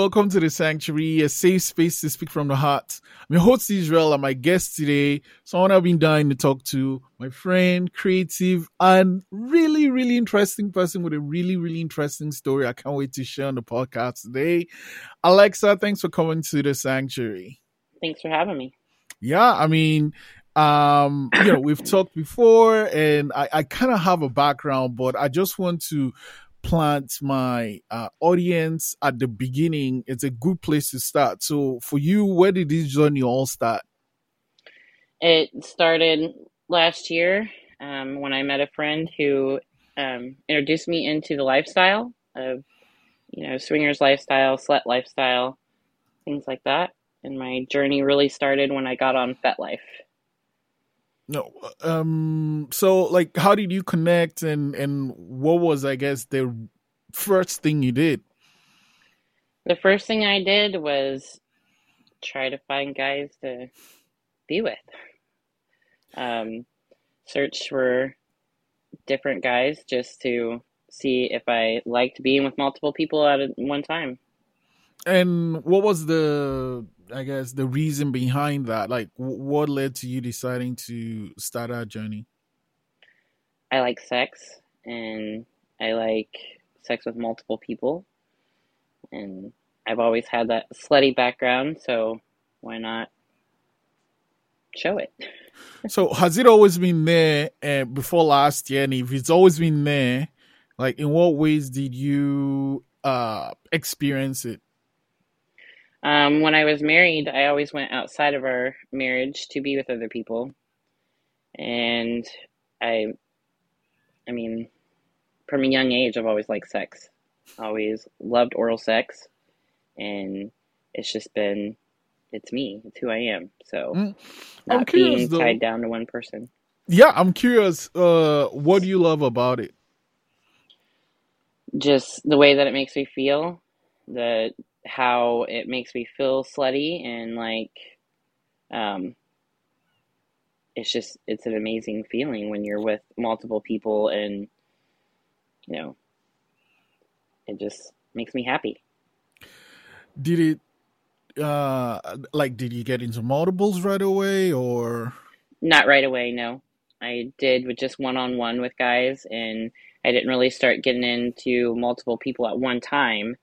welcome to the Sanctuary, a safe space to speak from the heart. I'm your host, Israel, and my guest today, someone I've been dying to talk to, my friend, creative, and really, really interesting person with a really, really interesting story I can't wait to share on the podcast today. Alexa, thanks for coming to the Sanctuary. Thanks for having me. Yeah, I mean, um you know we've talked before and i, I kind of have a background but i just want to plant my uh, audience at the beginning, it's a good place to start. So, for you, where did this journey all start? It started last year um, when I met a friend who um, introduced me into the lifestyle of, you know, swingers lifestyle, slut lifestyle, things like that. And my journey really started when I got on FetLife. No. Um so like how did you connect and and what was I guess the first thing you did? The first thing I did was try to find guys to be with. Um search for different guys just to see if I liked being with multiple people at one time. And what was the I guess the reason behind that? Like, what led to you deciding to start our journey? I like sex, and I like sex with multiple people, and I've always had that slutty background, so why not show it? so, has it always been there uh, before last year? And if it's always been there, like, in what ways did you uh experience it? Um, when I was married, I always went outside of our marriage to be with other people. And I, I mean, from a young age, I've always liked sex. Always loved oral sex. And it's just been, it's me. It's who I am. So, mm. not curious, being tied down to one person. Yeah, I'm curious. Uh, what do you love about it? Just the way that it makes me feel. The how it makes me feel slutty and like um it's just it's an amazing feeling when you're with multiple people and you know it just makes me happy. Did it uh like did you get into multiples right away or? Not right away no. I did with just one-on-one with guys and i didn't really start getting into multiple people at one time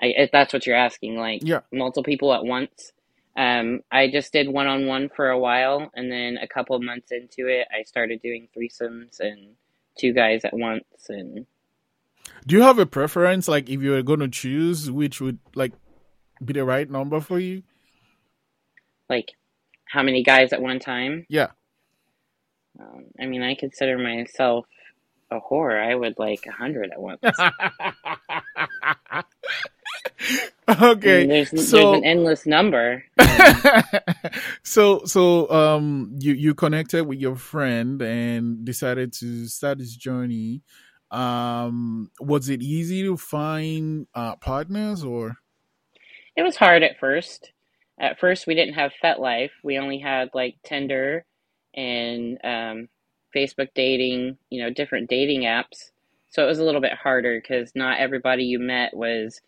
I, if that's what you're asking, like yeah. multiple people at once. Um, I just did one on one for a while, and then a couple months into it, I started doing threesomes and two guys at once. And do you have a preference? Like, if you were going to choose, which would like be the right number for you? Like, how many guys at one time? Yeah. Um, I mean, I consider myself a whore. I would like a hundred at once. okay, I mean, there's, so, there's an endless number. so so um you you connected with your friend and decided to start this journey. Um, was it easy to find uh, partners or? It was hard at first. At first, we didn't have FetLife. We only had like Tinder and um, Facebook dating. You know, different dating apps. So it was a little bit harder because not everybody you met was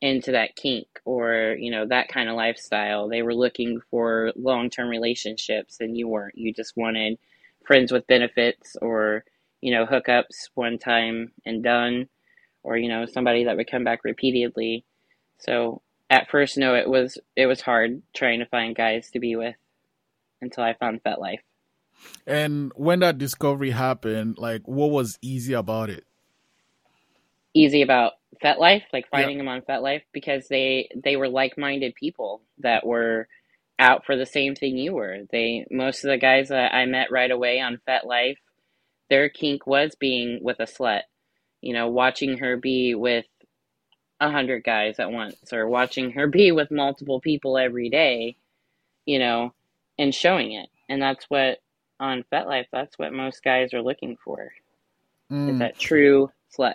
into that kink or you know that kind of lifestyle. They were looking for long-term relationships and you weren't. You just wanted friends with benefits or you know hookups one time and done or you know somebody that would come back repeatedly. So at first no it was it was hard trying to find guys to be with until i found FetLife. And when that discovery happened like what was easy about it easy about FetLife, like finding them on FetLife, because they they were like minded people that were out for the same thing you were. They most of the guys that I met right away on FetLife, their kink was being with a slut. You know, watching her be with a hundred guys at once, or watching her be with multiple people every day. You know, and showing it, and that's what on FetLife. That's what most guys are looking for. Mm. Is that true slut?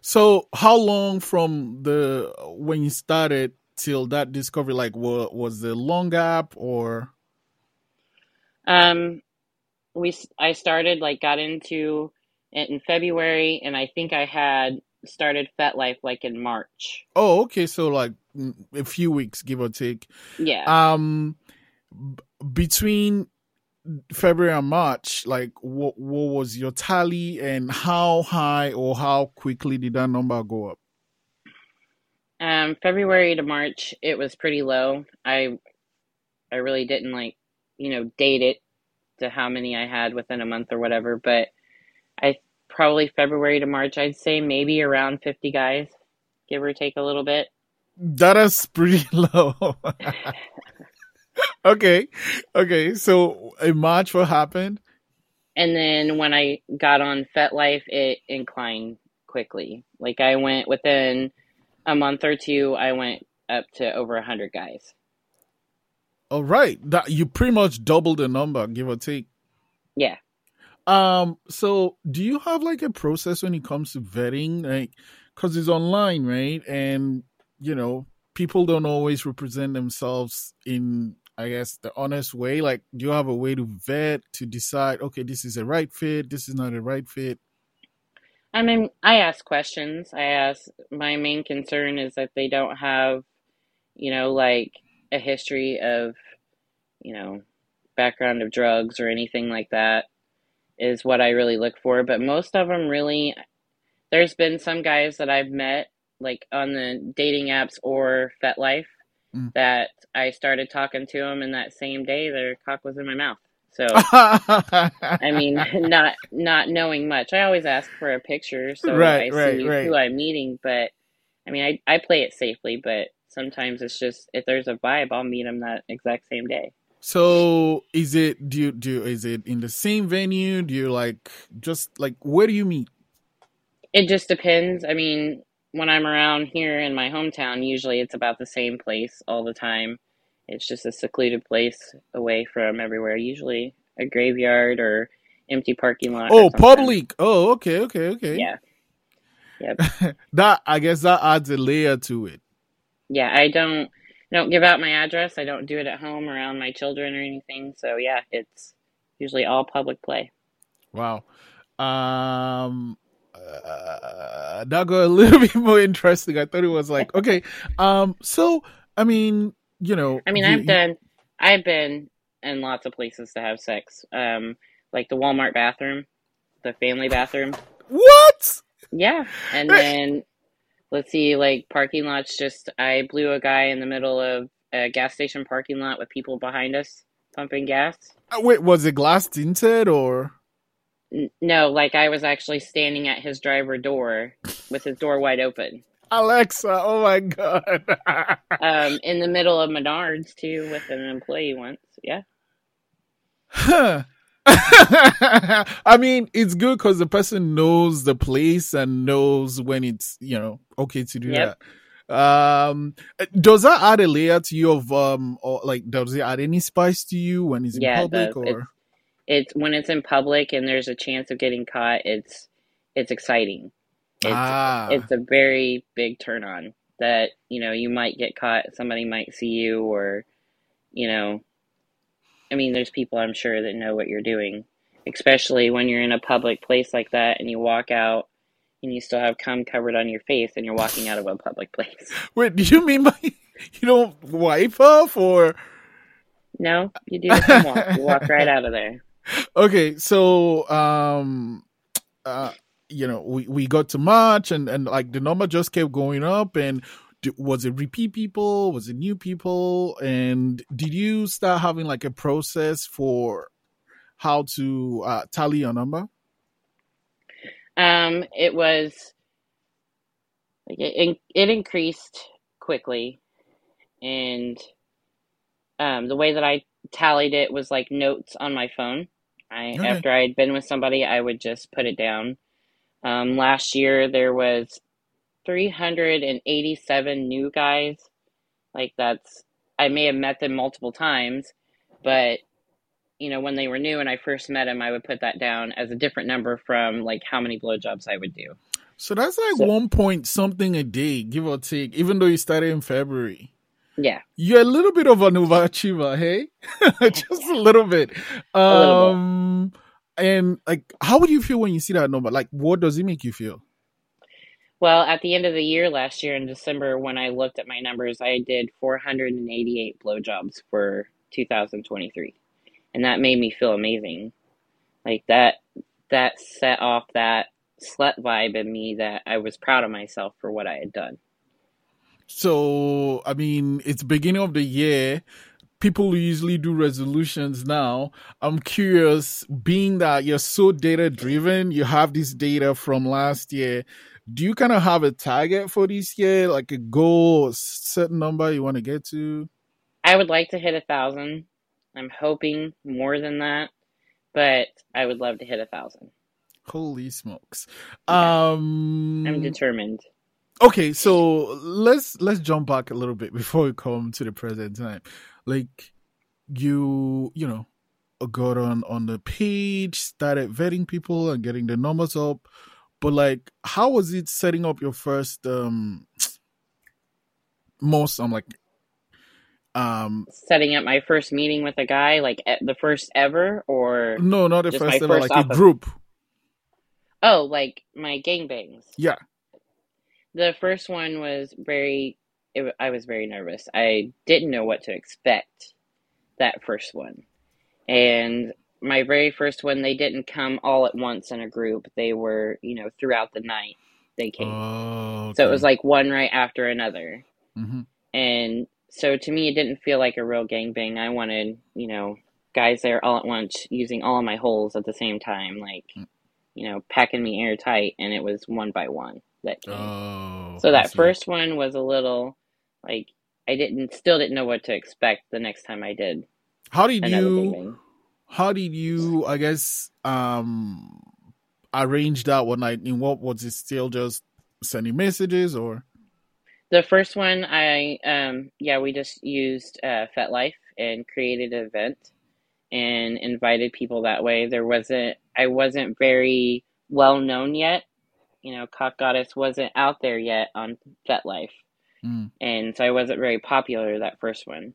So how long from the when you started till that discovery like what was the long gap or um we i started like got into it in february and i think i had started FetLife like in March. Oh, okay. So like mm, a few weeks, give or take. Yeah. Um, b- between February and March, like what what was your tally, and how high or how quickly did that number go up? Um, February to March, it was pretty low. I I really didn't like, you know, date it to how many I had within a month or whatever, but I probably February to March, I'd say maybe around 50 guys, give or take a little bit. That is pretty low. okay, okay. So in March, what happened? And then when I got on FetLife, it inclined quickly. Like I went within a month or two, I went up to over 100 guys. All right, that you pretty much doubled the number, give or take. Yeah. Um. So, do you have like a process when it comes to vetting, like, because it's online, right? And you know, people don't always represent themselves in, I guess, the honest way. Like, do you have a way to vet to decide, okay, this is a right fit, this is not a right fit? I mean, I ask questions. I ask, my main concern is that they don't have, you know, like a history of, you know, background of drugs or anything like that is what I really look for. But most of them really, there's been some guys that I've met like on the dating apps or FetLife Mm. that I started talking to him, and that same day their cock was in my mouth. So I mean, not not knowing much. I always ask for a picture so Right, I right, see right. who I'm meeting. But I mean, I I play it safely, but sometimes it's just if there's a vibe, I'll meet them that exact same day. So is it do you do you, is it in the same venue? Do you like just like where do you meet? It just depends. I mean, when I'm around here in my hometown, usually it's about the same place all the time. It's just a secluded place away from everywhere. Usually a graveyard or empty parking lot. Oh, public. Oh, okay, okay, okay. Yeah. Yep. that I guess that adds a layer to it. Yeah, I don't don't give out my address. I don't do it at home around my children or anything. So yeah, it's usually all public play. Wow. Um uh, that got a little bit more interesting. I thought it was like, okay. Um so I mean, you know, I mean, you- I've done I've been in lots of places to have sex. Um like the Walmart bathroom, the family bathroom. What? Yeah. And then let's see like parking lots just I blew a guy in the middle of a gas station parking lot with people behind us pumping gas. Uh, Wait, was it glass tinted or N- No, like I was actually standing at his driver door with his door wide open. Alexa? Oh my god. Um, in the middle of Menards too, with an employee once. Yeah, Huh. I mean, it's good because the person knows the place and knows when it's you know okay to do Yep. that. Um, does that add a layer to you of um, or like does it add any spice to you when it's in Yeah, it public does. or? it's when it's in public and there's a chance of getting caught. It's it's exciting. It's ah, it's a very big turn on that you know you might get caught. Somebody might see you, or you know, I mean, there's people I'm sure that know what you're doing, especially when you're in a public place like that and you walk out. And you still have cum covered on your face, and you're walking out of a public place. wait, do you mean by you don't wipe off or? No, you do cum walk. You walk right out of there. Okay so um uh you know we we got to march and and like the number just kept going up and was it repeat people? Was it new people? And did you start having like a process for how to uh tally your number? Um, it was like it, it increased quickly, and um, the way that I tallied it was like notes on my phone. I Okay. after I had been with somebody, I would just put it down. Um, last year there was 387 new guys. Like that's I may have met them multiple times, but you know when they were new and I first met them, I would put that down as a different number from like how many blowjobs I would do. so that's like So- one point something a day give or take even though you started in february Yeah. You're a little bit of an overachiever, hey? Just a little bit. little bit. Um and like how would you feel when you see that number? Like what does it make you feel? Well, at the end of the year last year in December, when I looked at my numbers, I did 488 blowjobs for 2023, and that made me feel amazing. Like that, that set off that slut vibe in me that I was proud of myself for what I had done. So, I mean, it's beginning of the year. People usually do resolutions now. I'm curious, being that you're so data driven, you have this data from last year. Do you kind of have a target for this year, like a goal, a certain number you want to get to? I would like to hit a thousand. I'm hoping more than that, but I would love to hit a thousand. Holy smokes. Yeah, Um I'm determined. Okay, so let's let's jump back a little bit before we come to the present time. Like you, you know, got on on the page, started vetting people and getting the numbers up. But like how was it setting up your first um most I'm like um Setting up my first meeting with a guy, like the first ever, or no, not the first ever, first like a off of, group. oh, like my gangbangs. Yeah. The first one was very, it, I was very nervous. I didn't know what to expect that first one. And my very first one, they didn't come all at once in a group. They were, you know, throughout the night they came. Oh, So it was like one right after another. hmm And so to me, it didn't feel like a real gangbang. I wanted, you know, guys there all at once using all of my holes at the same time, like, you know, packing me airtight. And it was one by one that came. Oh, So that first one was a little like I didn't still didn't know what to expect the next time I did How did you how did you I guess um arrange that one night? In what was it still just sending messages or The first one I um yeah, we just used uh FetLife and created an event and invited people that way. There wasn't I wasn't very well known yet. You know, Cock Goddess wasn't out there yet on FetLife. Mm. And so I wasn't very popular that first one.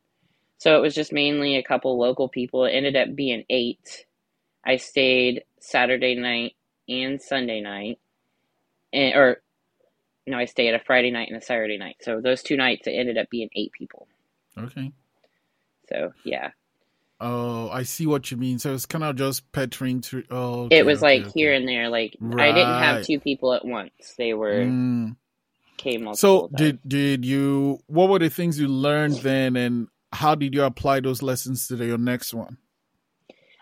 So it was just mainly a couple local people. It ended up being eight. I stayed Saturday night and Sunday night, and, or no, I stayed a Friday night and a Saturday night. So those two nights, it ended up being eight people. okay. So yeah, Oh, I see what you mean. So it's kind of just petering to oh it was okay, like here and there. Like I didn't have two people at once. They were Mm. came So times. did did you what were the things you learned then and how did you apply those lessons to the, your next one?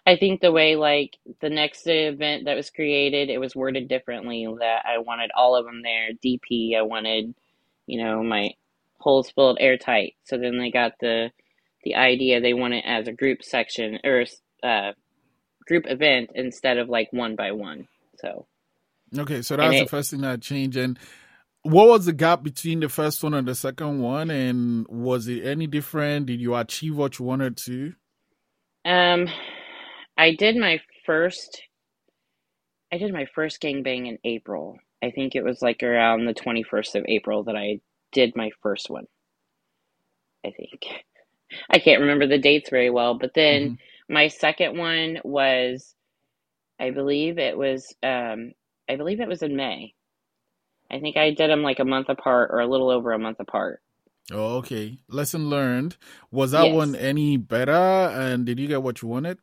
I think the way like the next event that was created, it was worded differently. That I wanted all of them there. DP, I wanted, you know, my holes filled airtight. So then they got the the idea they want it as a group section or uh, group event instead of like one by one. So Okay, so that's the it first thing that changed. And what was the gap between the first one and the second one? And was it any different? Did you achieve what you wanted to? um, I did my first I did my first gangbang in April. I think it was like around the twenty first of April that I did my first one. I think. I can't remember the dates very well, but then hmm my second one was, I believe it was, um, I believe it was in May. I think I did them like a month apart or a little over a month apart. Oh, okay. Lesson learned. Was that one any better? And did you get what you wanted?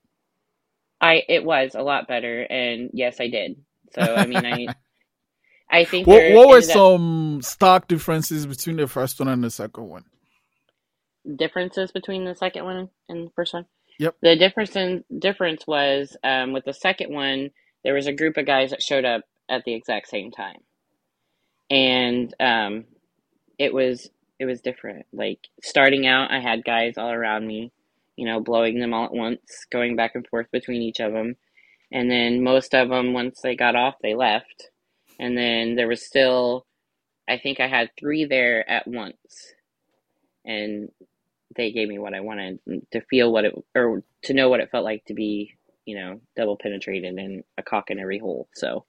I it was a lot better, and yes, I did. So I mean, I I think What what were ended up some stark differences between the first one and the second one? Differences between the second one and the first one. Yep. The difference in difference was um, with the second one, there was a group of guys that showed up at the exact same time, and um, it was it was different. Like starting out, I had guys all around me, you know, blowing them all at once, going back and forth between each of them, and then most of them, once they got off, they left, and then there was still, I think I had three there at once, and they gave me what I wanted to feel what it or to know what it felt like to be, you know, double penetrated and a cock in every hole. So,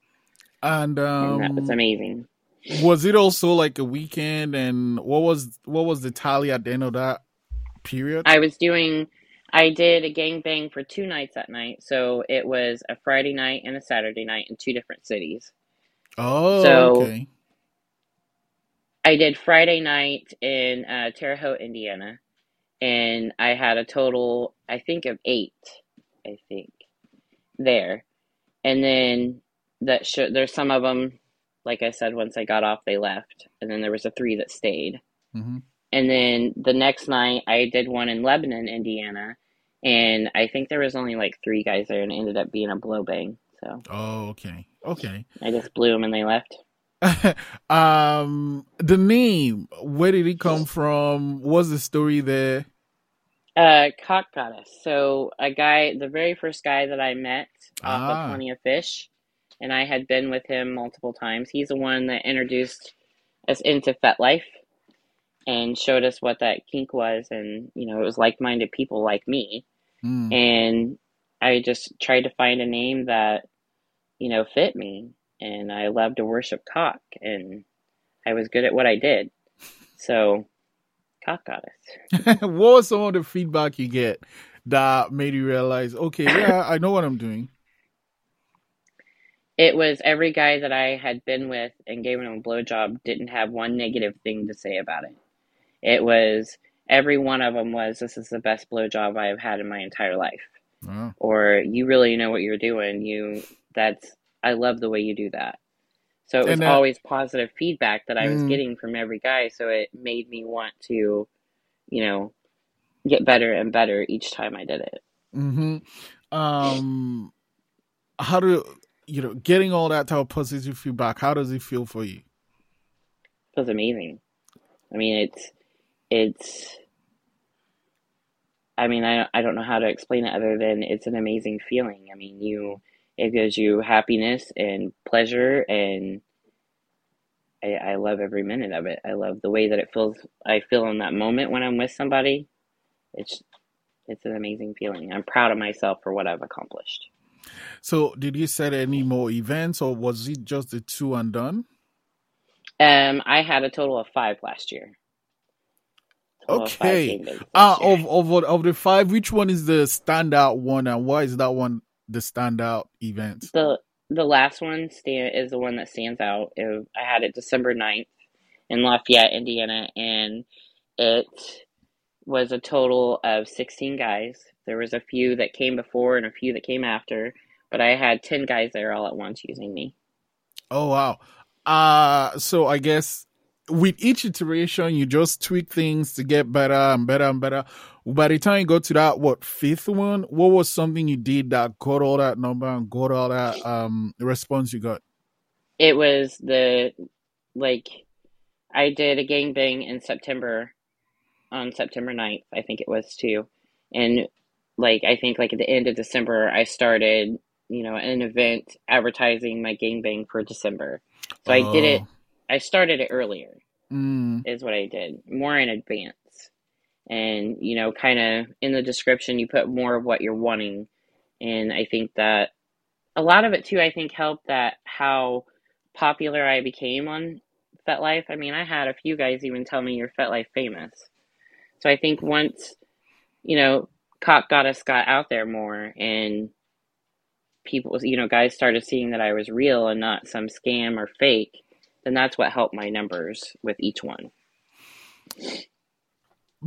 And and that was um amazing. was it also like a weekend and what was what was the tally at the end of that period? I was doing, I did a gangbang for two nights that night. So it was a Friday night and a Saturday night in two different cities. Oh, So okay. I did Friday night in uh, Terre Haute, Indiana, and I had a total, I think, of eight. I think there, and then that should there's some of them, like I said, once I got off, they left, and then there was a three that stayed. hmm And then the next night, I did one in Lebanon, Indiana, and I think there was only like three guys there, and it ended up being a blow bang. So Oh, okay. Okay. I just blew them, and they left. um, the name, where did it come from? What's the story there? Uh, cock goddess. So a guy, the very first guy that I met off of Ah, Plenty of Fish, and I had been with him multiple times. He's the one that introduced us into FetLife and showed us what that kink was, and you know, it was like-minded people like me. mm, And I just tried to find a name that, you know, fit me. And I loved to worship cock, and I was good at what I did. So, cock goddess. what was some of the feedback you get that made you realize, okay, yeah, I know what I'm doing? It was every guy that I had been with and gave him a blowjob didn't have one negative thing to say about it. It was every one of them was, "This is the best blowjob I have had in my entire life," Oh, or "You really know what you're doing. You that's I love the way you do that." So it was and uh, always positive feedback that I was mm, getting from every guy. So it made me want to, you know, get better and better each time I did it. Mm-hmm. Um, how do you know getting all that type of positive feedback? How does it feel for you? It was amazing. I mean, it's it's. I mean, I I don't know how to explain it other than it's an amazing feeling. I mean, you it gives you happiness and pleasure, and I I love every minute of it. I love the way that it feels. I feel in that moment when I'm with somebody. It's it's an amazing feeling. I'm proud of myself for what I've accomplished. So, did you set any more events, or was it just the two and done? Um, I had a total of five last year. Total Okay. game days Uh, year. of of of the five, which one is the standout one, and why is that one the standout event? The the last one stand is the one that stands out. It, I had it December 9th in Lafayette, Indiana, and it was a total of 16 guys. There was a few that came before and a few that came after, but I had 10 guys there all at once using me. Oh wow. Uh so I guess with each iteration you just tweak things to get better and better and better. By the time you got to that what fifth one, what was something you did that got all that number and got all that um response you got? It was the like I did a gangbang in September on September 9th, I think it was too. And like I think like at the end of December I started, you know, an event advertising my gangbang for December. So I did it Oh. I started it earlier Mm, is what I did, more in advance. And you know, kind of in the description you put more of what you're wanting. And I think that a lot of it too I think helped that how popular I became on FetLife. I mean, I had a few guys even tell me you're FetLife famous. So I think once, you know, Cock Goddess got out there more and people, you know, guys started seeing that I was real and not some scam or fake, then that's what helped my numbers with each one.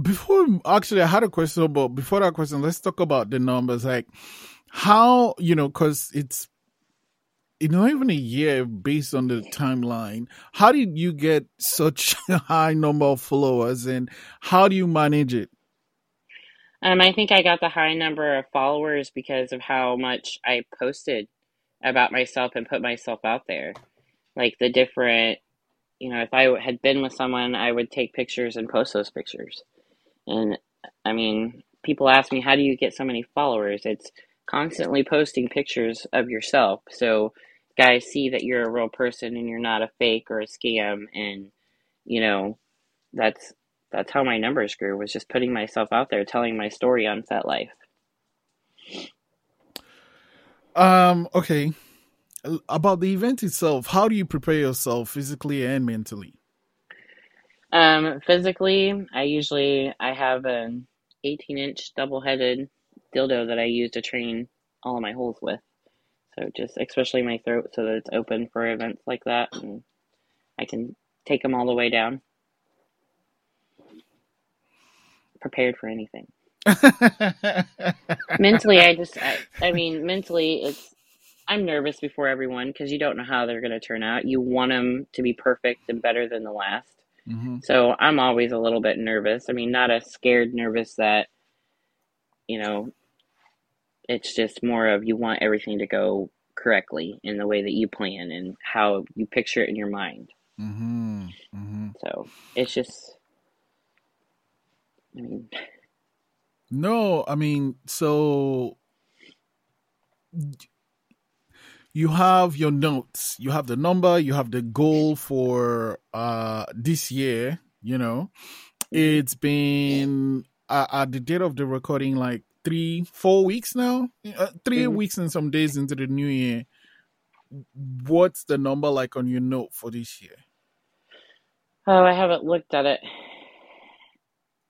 Before actually I had a question but before that question, let's talk about the numbers. Like how, you know, because it's you know, even a year based on the timeline, how did you get such a high number of followers and how do you manage it? Um, I think I got the high number of followers because of how much I posted about myself and put myself out there. Like the different, you know, if I had been with someone, I would take pictures and post those pictures. And I mean, people ask me, how do you get so many followers? It's constantly posting pictures of yourself. So guys see that you're a real person and you're not a fake or a scam. And, you know, that's that's how my numbers grew was just putting myself out there telling my story on FetLife. Um, okay. About the event itself, how do you prepare yourself physically and mentally? Um, physically, I usually I have an 18 inch double headed dildo that I use to train all of my holes with. So just especially my throat so that it's open for events like that and I can take them all the way down. Prepared for anything. mentally, I just, I, I mean, mentally, it's, I'm nervous before everyone because you don't know how they're going to turn out. You want them to be perfect and better than the last. Hmm So I'm always a little bit nervous. I mean, not a scared nervous that, you know, it's just more of you want everything to go correctly in the way that you plan and how you picture it in your mind. hmm hmm So it's just, I mean, No, I mean, so you have your notes, you have the number, you have the goal for uh this year, you know. It's been uh, at the date of the recording like 3 4 weeks now. Uh, 3 mhm. weeks and some days into the new year. What's the number like on your note for this year? oh, I haven't looked at it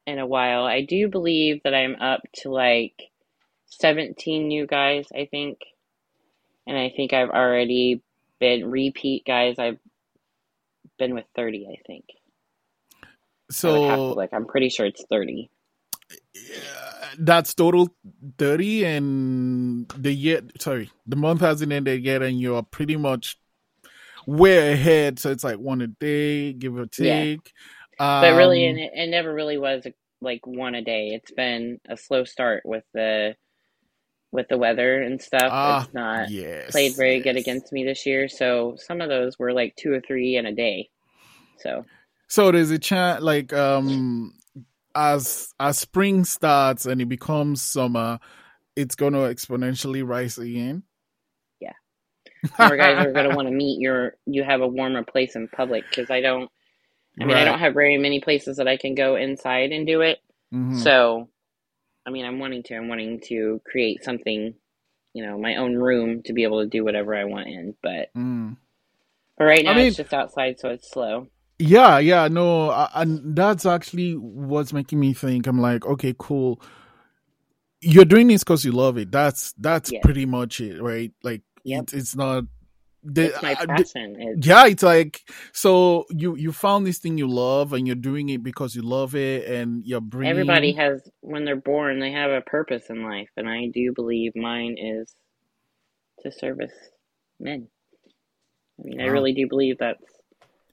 in a while. I do believe that I'm up to like 17 new guys, I think. And I think I've already been repeat guys. I've been with 30, I think. I to So look. I'm pretty sure it's 30. Yeah, that's total 30 and the year sorry the month hasn't ended yet and you're pretty much way ahead so it's like one a day give or Yeah. take But really, and um it, it never really was like one a day. It's been a slow start with the with the weather and stuff. ah It's not played yes very good against me this year. So some of those were like two or three in a day. So so there's a chance like um as as spring starts and it becomes summer it's going to exponentially rise again yeah, more guys are gonna want to meet your. You have a warmer place in public because I don't. I mean, I don't have very many places that I can go inside and do it. mhm So I mean, I'm wanting to. I'm wanting to create something, you know, my own room to be able to do whatever I want in. But mm. but right i now it's just outside, so it's slow. Yeah, yeah, no, uh, and that's actually what's making me think. I'm like, okay, cool. You're doing this because you love it. That's that's Yeah. pretty much it, right? Like Yep. it, it's not. The, It's my uh, the, passion. Yeah, it's like so you you found this thing you love and you're doing it because you love it and you're bringing. everybody has when they're born, they have a purpose in life, and I do believe mine is to service men. I mean, I really do believe that's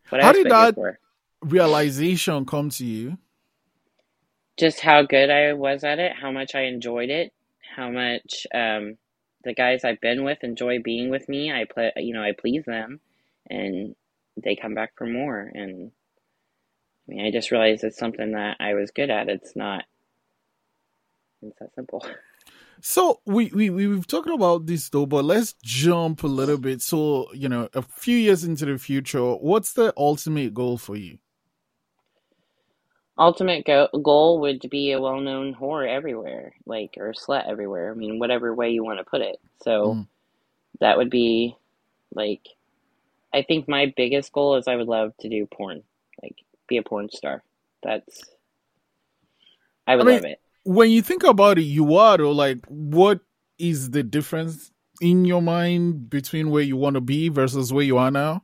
what I How was did that for. realization come to you? Just how good I was at it, how much I enjoyed it, how much um, the guys I've been with enjoy being with me. I play, you know, I please them, and they come back for more. And I mean, I just realized it's something that I was good at. It's not. It's that simple. So we, we we- we've talked about this though, but let's jump a little bit. So you know, a few years into the future, what's the ultimate goal for you? Ultimate go- goal would be a well-known whore everywhere, like or slut everywhere. I mean, whatever way you want to put it. So Mm. that would be like, I think my biggest goal is I would love to do porn, like be a porn star. That's I I would mean, love it. when you think about it, you are though. Like, what is the difference in your mind between where you want to be versus where you are now?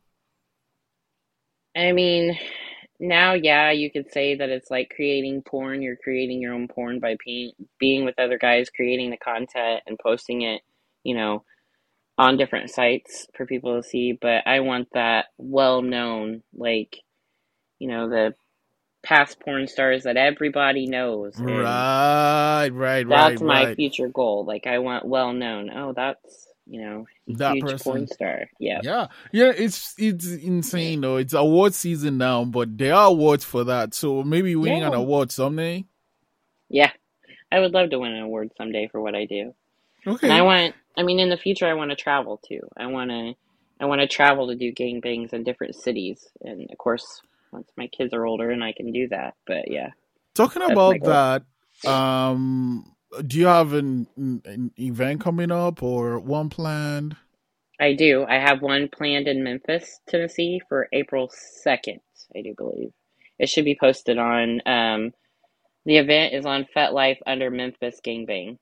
I mean, now, yeah, you could say that it's like creating porn. You're creating your own porn by being being with other guys, creating the content and posting it, you know, on different sites for people to see. But I want that well known, like, you know, the past porn stars that everybody knows. Right, right, right, that's my right. future goal. Like, I want well known. Oh, that's, you know, That huge porn star. Yeah. Yeah, yeah, it's it's insane though. It's award season now, but there are awards for that. So maybe winning an Yeah. award someday. Yeah. I would love to win an award someday for what I do. Okay. And I want, I mean, in the future, I want to travel too. I want to, I want to travel to do gangbangs in different cities. And of course, once my kids are older and I can do that. But yeah, Talking about that, um, do you have an, an event coming up or one planned? I do. I have one planned in Memphis, Tennessee for April 2nd, I do believe. It should be posted on, um, the event is on FetLife under Memphis Gangbang.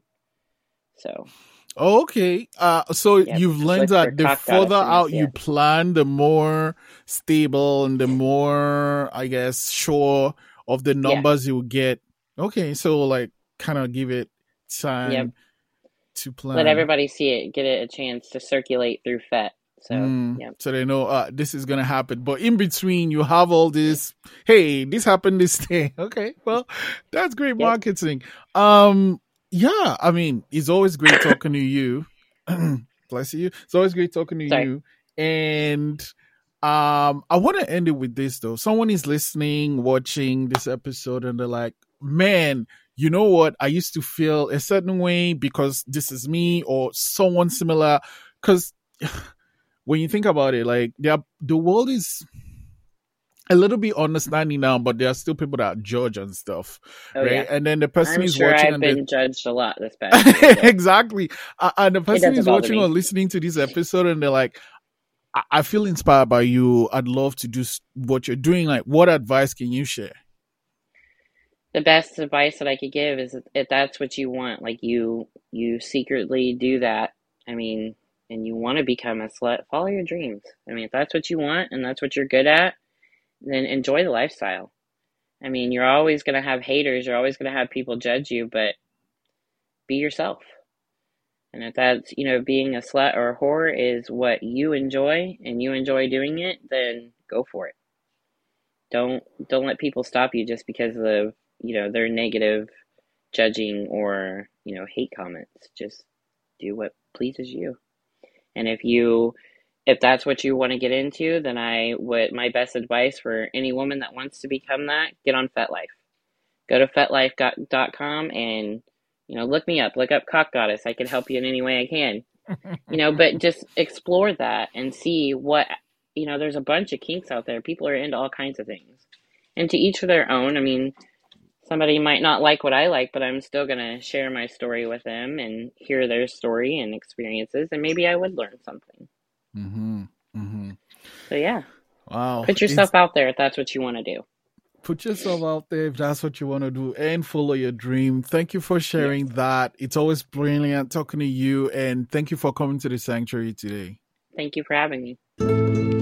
So Okay. Uh, so Yep, you've learned that the further out you yeah. plan, the more stable and the more, I guess, sure of the numbers you will get. Okay. So like kind of give it time Yep. to plan. let everybody see it, get it a chance to circulate through FET. So Mm, yeah, So they know uh, this is gonna happen. But in between, you have all this. Hey, this happened this day. Okay, well, that's great Yep. marketing. Um, yeah, I mean, it's always great talking to you. Bless you. It's always great talking to Sorry. you. And um, I want to end it with this though. Someone is listening, watching this episode, and they're like, "Man, you know what? I used to feel a certain way because this is me or someone similar." Because when you think about it, like are, the world is a little bit understanding now, but there are still people that judge and stuff, oh right? yeah. And then the person I'm is sure watching I've and been judged a lot this past exactly, uh, and the person is watching me. or listening to this episode, and they're like, I-, "I feel inspired by you. I'd love to do what you're doing. Like, what advice can you share?" The best advice that I could give is if that's what you want, like you you secretly do that. I mean, and you want to become a slut, follow your dreams. I mean, if that's what you want and that's what you're good at, then enjoy the lifestyle. I mean, you're always going to have haters, you're always going to have people judge you, but be yourself. And if that's, you know, being a slut or a whore is what you enjoy and you enjoy doing it, then go for it. Don't don't let people stop you just because of, you know, their negative judging or, you know, hate comments. Just do what pleases you. And if you if that's what you want to get into, then I would my best advice for any woman that wants to become that, get on FetLife. Go to fetlife.com and you know, look me up, look up Cock Goddess. I can help you in any way I can. You know, but just explore that and see what you know, there's a bunch of kinks out there. People are into all kinds of things. And to each of their own. I mean, somebody might not like what I like, but I'm still going to share my story with them and hear their story and experiences, and maybe I would learn something. Mm-hmm. Mm-hmm. So, yeah, Wow. put yourself out there if that's what you want to do. put yourself out there if that's what you want to do and follow your dream. Thank you for sharing that. It's always brilliant talking to you and thank you for coming to the sanctuary today. Thank you for having me.